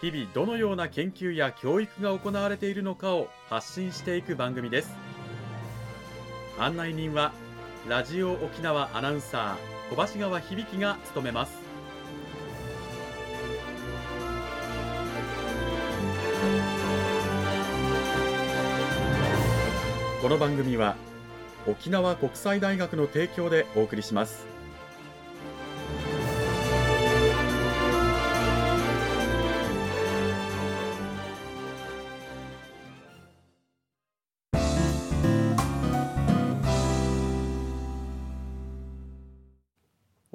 日々どのような研究や教育が行われているのかを発信していく番組です。案内人はラジオ沖縄アナウンサー小橋川響が務めます。この番組は沖縄国際大学の提供でお送りします。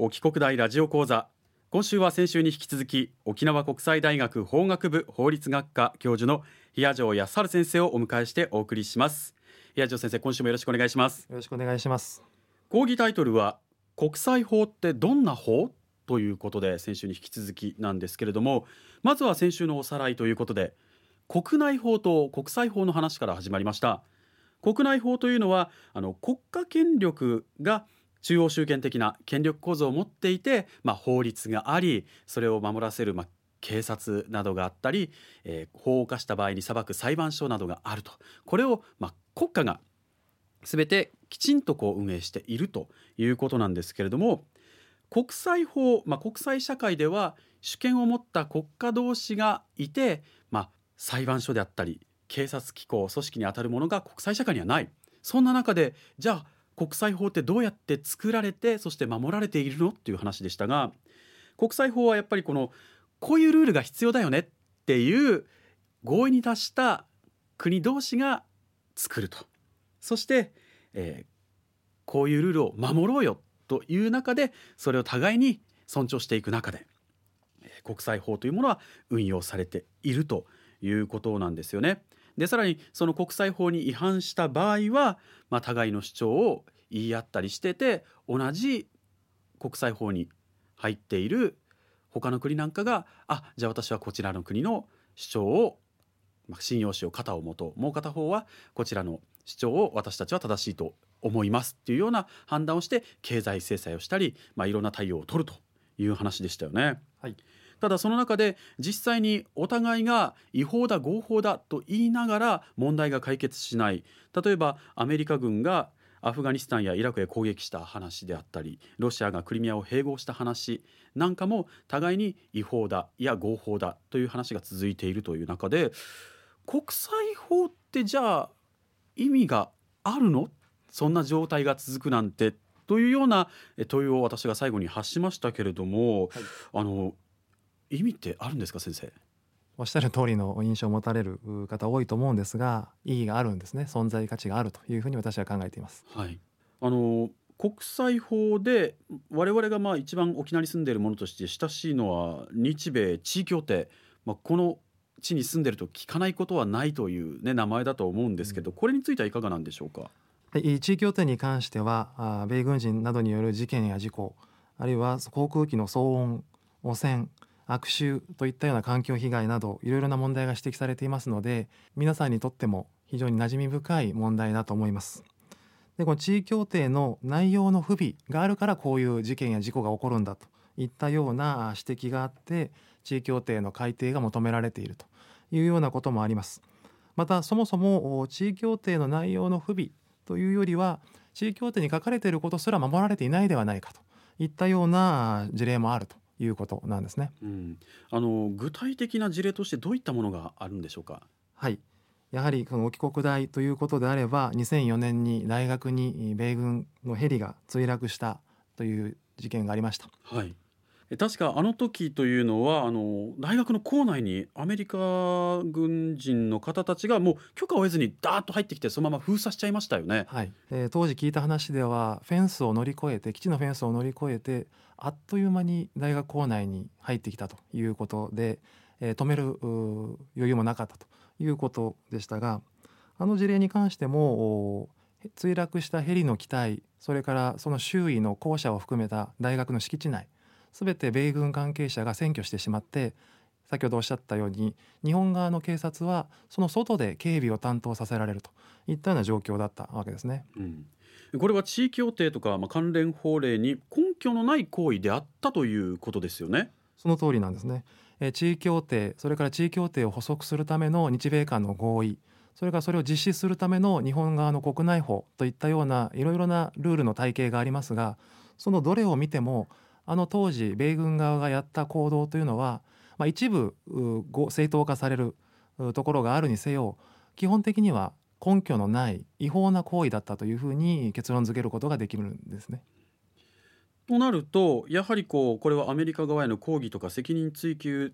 沖国大ラジオ講座。今週は先週に引き続き沖縄国際大学法学部法律学科教授の比谷城康春先生をお迎えしてお送りします。比谷城先生今週もよろしくお願いします。よろしくお願いします。講義タイトルは国際法ってどんな法ということで先週に引き続きなんですけれどもまずは先週のおさらいということで国内法と国際法の話から始まりました。国内法というのはあの国家権力が中央集権的な権力構造を持っていて、まあ、法律がありそれを守らせる、まあ、警察などがあったり、えー、法を犯した場合に裁く裁判所などがあると。これを、まあ、国家が全てきちんとこう運営しているということなんですけれども国際法、まあ、国際社会では主権を持った国家同士がいて、まあ、裁判所であったり警察機構組織にあたるものが国際社会にはない。そんな中でじゃあ国際法ってどうやって作られてそして守られているのっていう話でしたが国際法はやっぱりこのこういうルールが必要だよねっていう合意に達した国同士が作るとそして、えー、こういうルールを守ろうよという中でそれを互いに尊重していく中で国際法というものは運用されているということなんですよね。でさらにその国際法に違反した場合は、まあ、互いの主張を言い合ったりしてて同じ国際法に入っている他の国なんかがあじゃあ私はこちらの国の主張を、まあ、信用しよう肩を持とうもう片方はこちらの主張を私たちは正しいと思いますっていうような判断をして経済制裁をしたり、まあ、いろんな対応を取るという話でしたよね。はいただその中で実際にお互いが違法だ合法だと言いながら問題が解決しない。例えばアメリカ軍がアフガニスタンやイラクへ攻撃した話であったりロシアがクリミアを併合した話なんかも互いに違法だいや合法だという話が続いているという中で国際法ってじゃあ意味があるの？そんな状態が続くなんてというような問いを私が最後に発しましたけれども、はい、あの意味ってあるんですか先生？おっしゃる通りの印象を持たれる方多いと思うんですが意義があるんですね。存在価値があるというふうに私は考えています。はい、あの国際法で我々がまあ一番沖縄に住んでいるものとして親しいのは日米地位協定、まあ、この地に住んでると聞かないことはないという、ね、名前だと思うんですけど、うん、これについてはいかがなんでしょうか？地位協定に関しては米軍人などによる事件や事故あるいは航空機の騒音汚染悪臭といったような環境被害などいろいろな問題が指摘されていますので皆さんにとっても非常に馴染み深い問題だと思います。でこの地位協定の内容の不備があるからこういう事件や事故が起こるんだといったような指摘があって地位協定の改定が求められているというようなこともあります。またそもそも地位協定の内容の不備というよりは地位協定に書かれていることすら守られていないではないかといったような事例もあるということなんですね。うん、あの具体的な事例としてどういったものがあるんでしょうか？はい。やはりこの沖国大ということであれば2004年に大学に米軍のヘリが墜落したという事件がありました。はい。確かあの時というのはあの大学の構内にアメリカ軍人の方たちがもう許可を得ずにダーッと入ってきてそのまま封鎖しちゃいましたよね、はい。えー、当時聞いた話ではフェンスを乗り越えて基地のフェンスを乗り越えてあっという間に大学構内に入ってきたということで、えー、止める余裕もなかったということでしたがあの事例に関しても墜落したヘリの機体それからその周囲の校舎を含めた大学の敷地内全て米軍関係者が占拠してしまって先ほどおっしゃったように日本側の警察はその外で警備を担当させられるといったような状況だったわけですね。うんこれは地位協定とか、まあ、関連法令に根拠のない行為であったということですよね。その通りなんですね。え地位協定それから地位協定を補足するための日米間の合意それからそれを実施するための日本側の国内法といったようないろいろなルールの体系がありますがそのどれを見てもあの当時米軍側がやった行動というのは、まあ、一部正当化されるところがあるにせよ基本的には根拠のない違法な行為だったというふうに結論付けることができるんですね。となるとやはりこうこれはアメリカ側への抗議とか責任追及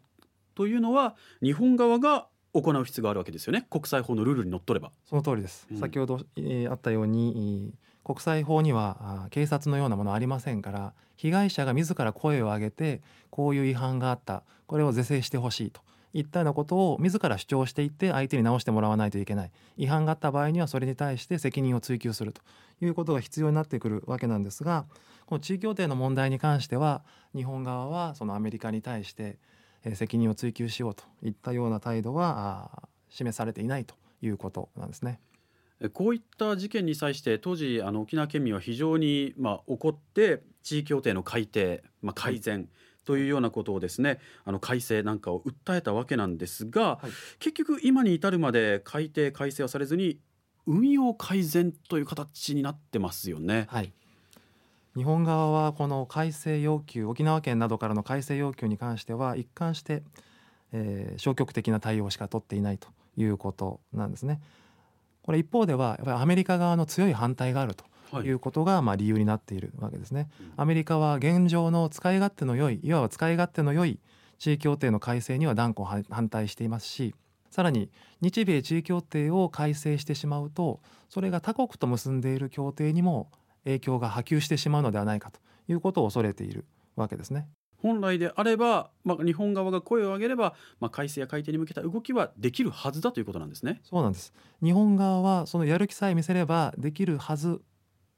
というのは日本側が行う必要があるわけですよね。国際法のルールにのっとれば。その通りです、うん、先ほど、えー、あったように国際法には警察のようなものありませんから被害者が自ら声を上げてこういう違反があったこれを是正してほしいといったようなことを自ら主張していって相手に直してもらわないといけない違反があった場合にはそれに対して責任を追及するということが必要になってくるわけなんですがこの地位協定の問題に関しては日本側はそのアメリカに対して責任を追及しようといったような態度は示されていないということなんですね。こういった事件に際して当時あの沖縄県民は非常に、まあ、怒って地位協定の改定、まあ、改善、というようなことをですねあの改正なんかを訴えたわけなんですが、はい、結局今に至るまで改定改正はされずに運用改善という形になってますよね。はい日本側はこの改正要求沖縄県などからの改正要求に関しては一貫して、えー、消極的な対応しか取っていないということなんですね。これ一方ではやっぱりアメリカ側の強い反対があるということがまあ理由になっているわけですね。アメリカは現状の使い勝手の良いいわば使い勝手の良い地位協定の改正には断固反対していますしさらに日米地位協定を改正してしまうとそれが他国と結んでいる協定にも影響が波及してしまうのではないかということを恐れているわけですね。本来であれば、まあ、日本側が声を上げれば、まあ、改正や改定に向けた動きはできるはずだということなんですね。そうなんです。日本側はそのやる気さえ見せればできるはず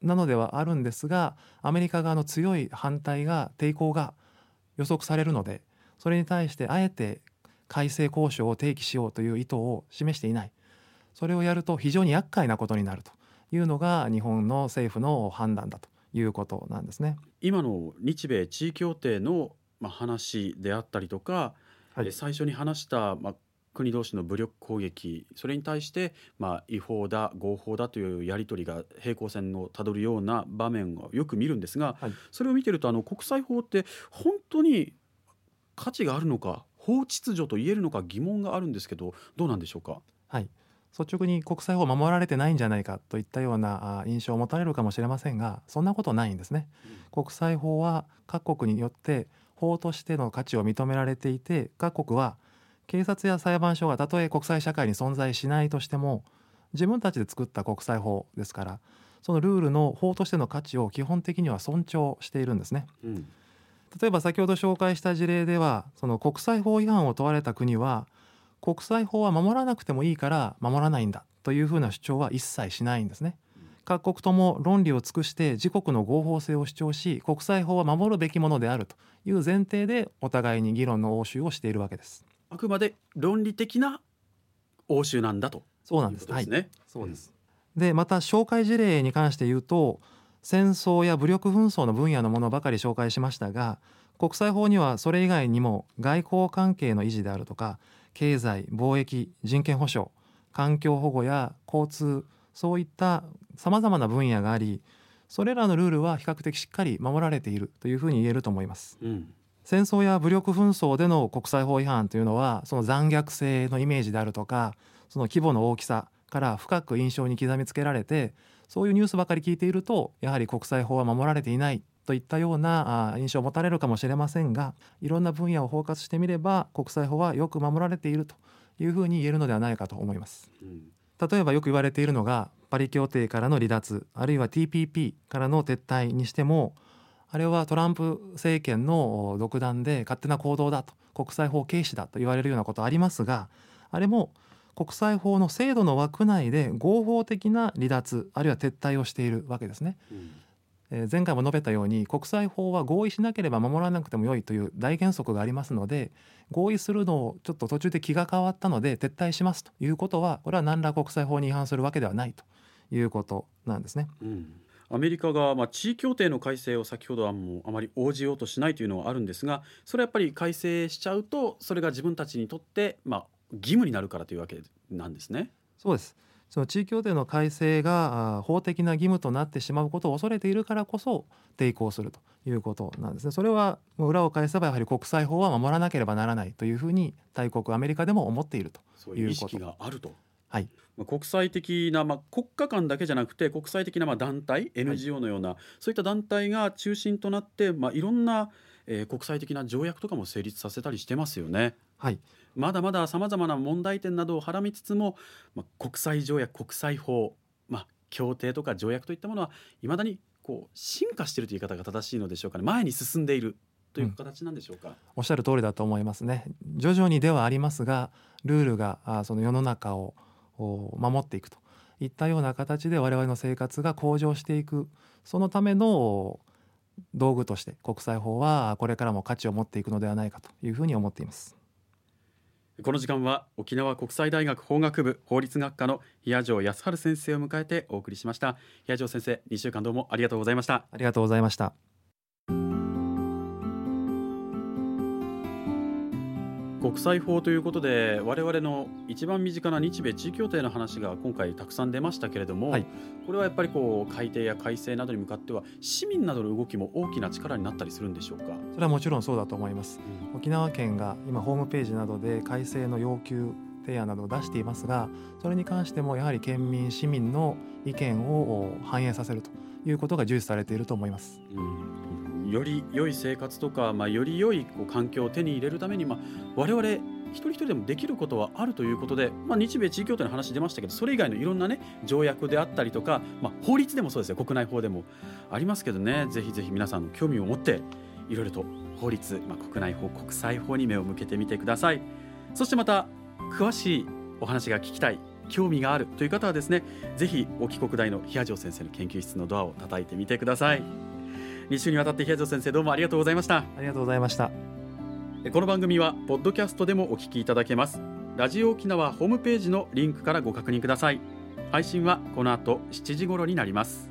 なのではあるんですが、アメリカ側の強い反対が抵抗が予測されるので、それに対してあえて改正交渉を提起しようという意図を示していない。それをやると非常に厄介なことになると。いうのが日本の政府の判断だということなんですね。今の日米地位協定のまあ話であったりとか、はい、最初に話したまあ国同士の武力攻撃それに対してまあ違法だ合法だというやり取りが平行線をたどるような場面をよく見るんですが、はい、それを見てるとあの国際法って本当に価値があるのか法秩序と言えるのか疑問があるんですけどどうなんでしょうか？はい率直に国際法を守られてないんじゃないかといったような印象を持たれるかもしれませんがそんなことないんですね。国際法は各国によって法としての価値を認められていて各国は警察や裁判所がたとえ国際社会に存在しないとしても自分たちで作った国際法ですからそのルールの法としての価値を基本的には尊重しているんですね。うん、例えば先ほど紹介した事例ではその国際法違反を問われた国は国際法は守らなくてもいいから守らないんだというふうな主張は一切しないんですね。各国とも論理を尽くして自国の合法性を主張し国際法は守るべきものであるという前提でお互いに議論の応酬をしているわけです。あくまで論理的な応酬なんだとそうなんです。ね、はい、そうです。でまた紹介事例に関して言うと戦争や武力紛争の分野のものばかり紹介しましたが国際法にはそれ以外にも外交関係の維持であるとか経済貿易人権保障環境保護や交通そういったさまざまな分野がありそれらのルールは比較的しっかり守られているというふうに言えると思います。うん、戦争や武力紛争での国際法違反というのはその残虐性のイメージであるとかその規模の大きさから深く印象に刻みつけられてそういうニュースばかり聞いているとやはり国際法は守られていないといったような印象を持たれるかもしれませんがいろんな分野を包括してみれば国際法はよく守られているというふうに言えるのではないかと思います。例えばよく言われているのがパリ協定からの離脱あるいは TPP からの撤退にしてもあれはトランプ政権の独断で勝手な行動だと国際法軽視だと言われるようなことありますがあれも国際法の制度の枠内で合法的な離脱あるいは撤退をしているわけですね。うんえー前回も述べたように国際法は合意しなければ守らなくても良いという大原則がありますので合意するのをちょっと途中で気が変わったので撤退しますということはこれは何ら国際法に違反するわけではないということなんですね。うんアメリカが、まあ、地位協定の改正を先ほどはもうあまり応じようとしないというのはあるんですがそれはやっぱり改正しちゃうとそれが自分たちにとって、まあ、義務になるからというわけなんですね。そうですその地位協定の改正が法的な義務となってしまうことを恐れているからこそ抵抗するということなんですね。それは裏を返せばやはり国際法は守らなければならないというふうに大国アメリカでも思っていると。そういう意識があると。はいまあ国際的な、まあ、国家間だけじゃなくて国際的なまあ団体 NGO のような、そういった団体が中心となって、まあ、いろんな、えー国際的な条約とかも成立させたりしてますよね。はいまだまださまざまな問題点などをはらみつつも、まあ、国際条約国際法、まあ、協定とか条約といったものはいまだにこう進化しているという言い方が正しいのでしょうかね前に進んでいるという形なんでしょうか。おっしゃる通りだと思いますね。徐々にではありますがルールがあーその世の中をお守っていくといったような形で我々の生活が向上していくそのためのお道具として国際法はこれからも価値を持っていくのではないかというふうに思っています。この時間は沖縄国際大学法学部法律学科の比谷城康春先生を迎えてお送りしました比谷城先生2週間どうもありがとうございましたありがとうございました。国際法ということで我々の一番身近な日米地位協定の話が今回たくさん出ましたけれども、はいこれはやっぱりこう改定や改正などに向かっては市民などの動きも大きな力になったりするんでしょうか、それはもちろんそうだと思います。沖縄県が今ホームページなどで改正の要求提案などを出していますがそれに関してもやはり県民市民の意見を反映させるということが重視されていると思います。うん、より良い生活とか、まあ、より良いこう環境を手に入れるために、まあ、我々一人一人でもできることはあるということで、まあ、日米地位協定の話出ましたけどそれ以外のいろんなね条約であったりとか、まあ、法律でもそうですよ。国内法でも。ありますけどね。ぜひぜひ皆さんの興味を持っていろいろと法律、まあ、国内法国際法に目を向けてみてください。そしてまた詳しいお話が聞きたい興味があるという方はですねぜひ沖国大の比谷城先生の研究室のドアを叩いてみてください。2週にわたって比谷城先生どうもありがとうございました。ありがとうございました。この番組はポッドキャストでもお聞きいただけます。ラジオ沖縄ホームページのリンクからご確認ください。配信はこの後7時頃になります